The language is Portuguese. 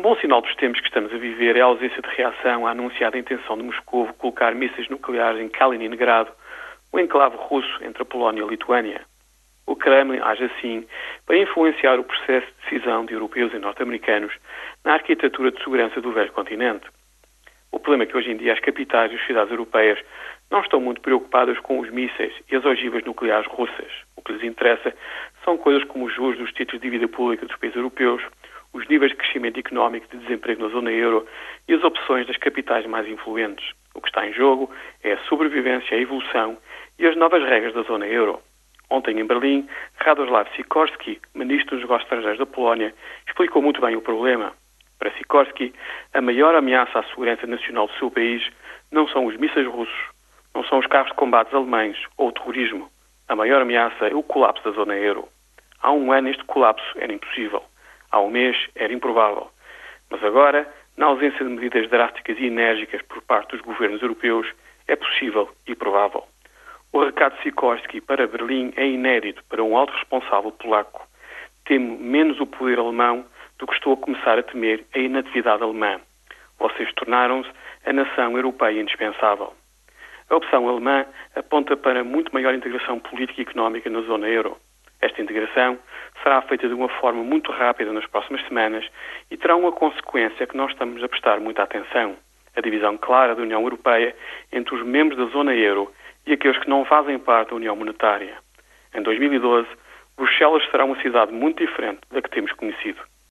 Um bom sinal dos tempos que estamos a viver é a ausência de reação à anunciada intenção de Moscou colocar mísseis nucleares em Kaliningrado, o enclave russo entre a Polónia e a Lituânia. O Kremlin age assim para influenciar o processo de decisão de europeus e norte-americanos na arquitetura de segurança do velho continente. O problema é que hoje em dia as capitais e as cidades europeias não estão muito preocupadas com os mísseis e as ogivas nucleares russas. O que lhes interessa são coisas como os juros dos títulos de dívida pública dos países europeus, os níveis de crescimento económico de desemprego na zona euro e as opções das capitais mais influentes. O que está em jogo é a sobrevivência, a evolução e as novas regras da zona euro. Ontem em Berlim, Radoslav Sikorski, ministro dos negócios estrangeiros da Polónia, explicou muito bem o problema. Para Sikorski, a maior ameaça à segurança nacional do seu país não são os mísseis russos, não são os carros de combate alemães ou o terrorismo. A maior ameaça é o colapso da zona euro. Há um ano este colapso era impossível. Há um mês era improvável. Mas agora, na ausência de medidas drásticas e enérgicas por parte dos governos europeus, é possível e provável. O recado de Sikorski para Berlim é inédito para um alto responsável polaco. Temo menos o poder alemão do que estou a começar a temer a inatividade alemã. Vocês tornaram-se a nação europeia indispensável. A opção alemã aponta para muito maior integração política e económica na zona euro. Esta integração será feita de uma forma muito rápida nas próximas semanas e terá uma consequência que nós estamos a prestar muita atenção: a divisão clara da União Europeia entre os membros da zona euro e aqueles que não fazem parte da União Monetária. Em 2012, Bruxelas será uma cidade muito diferente da que temos conhecido.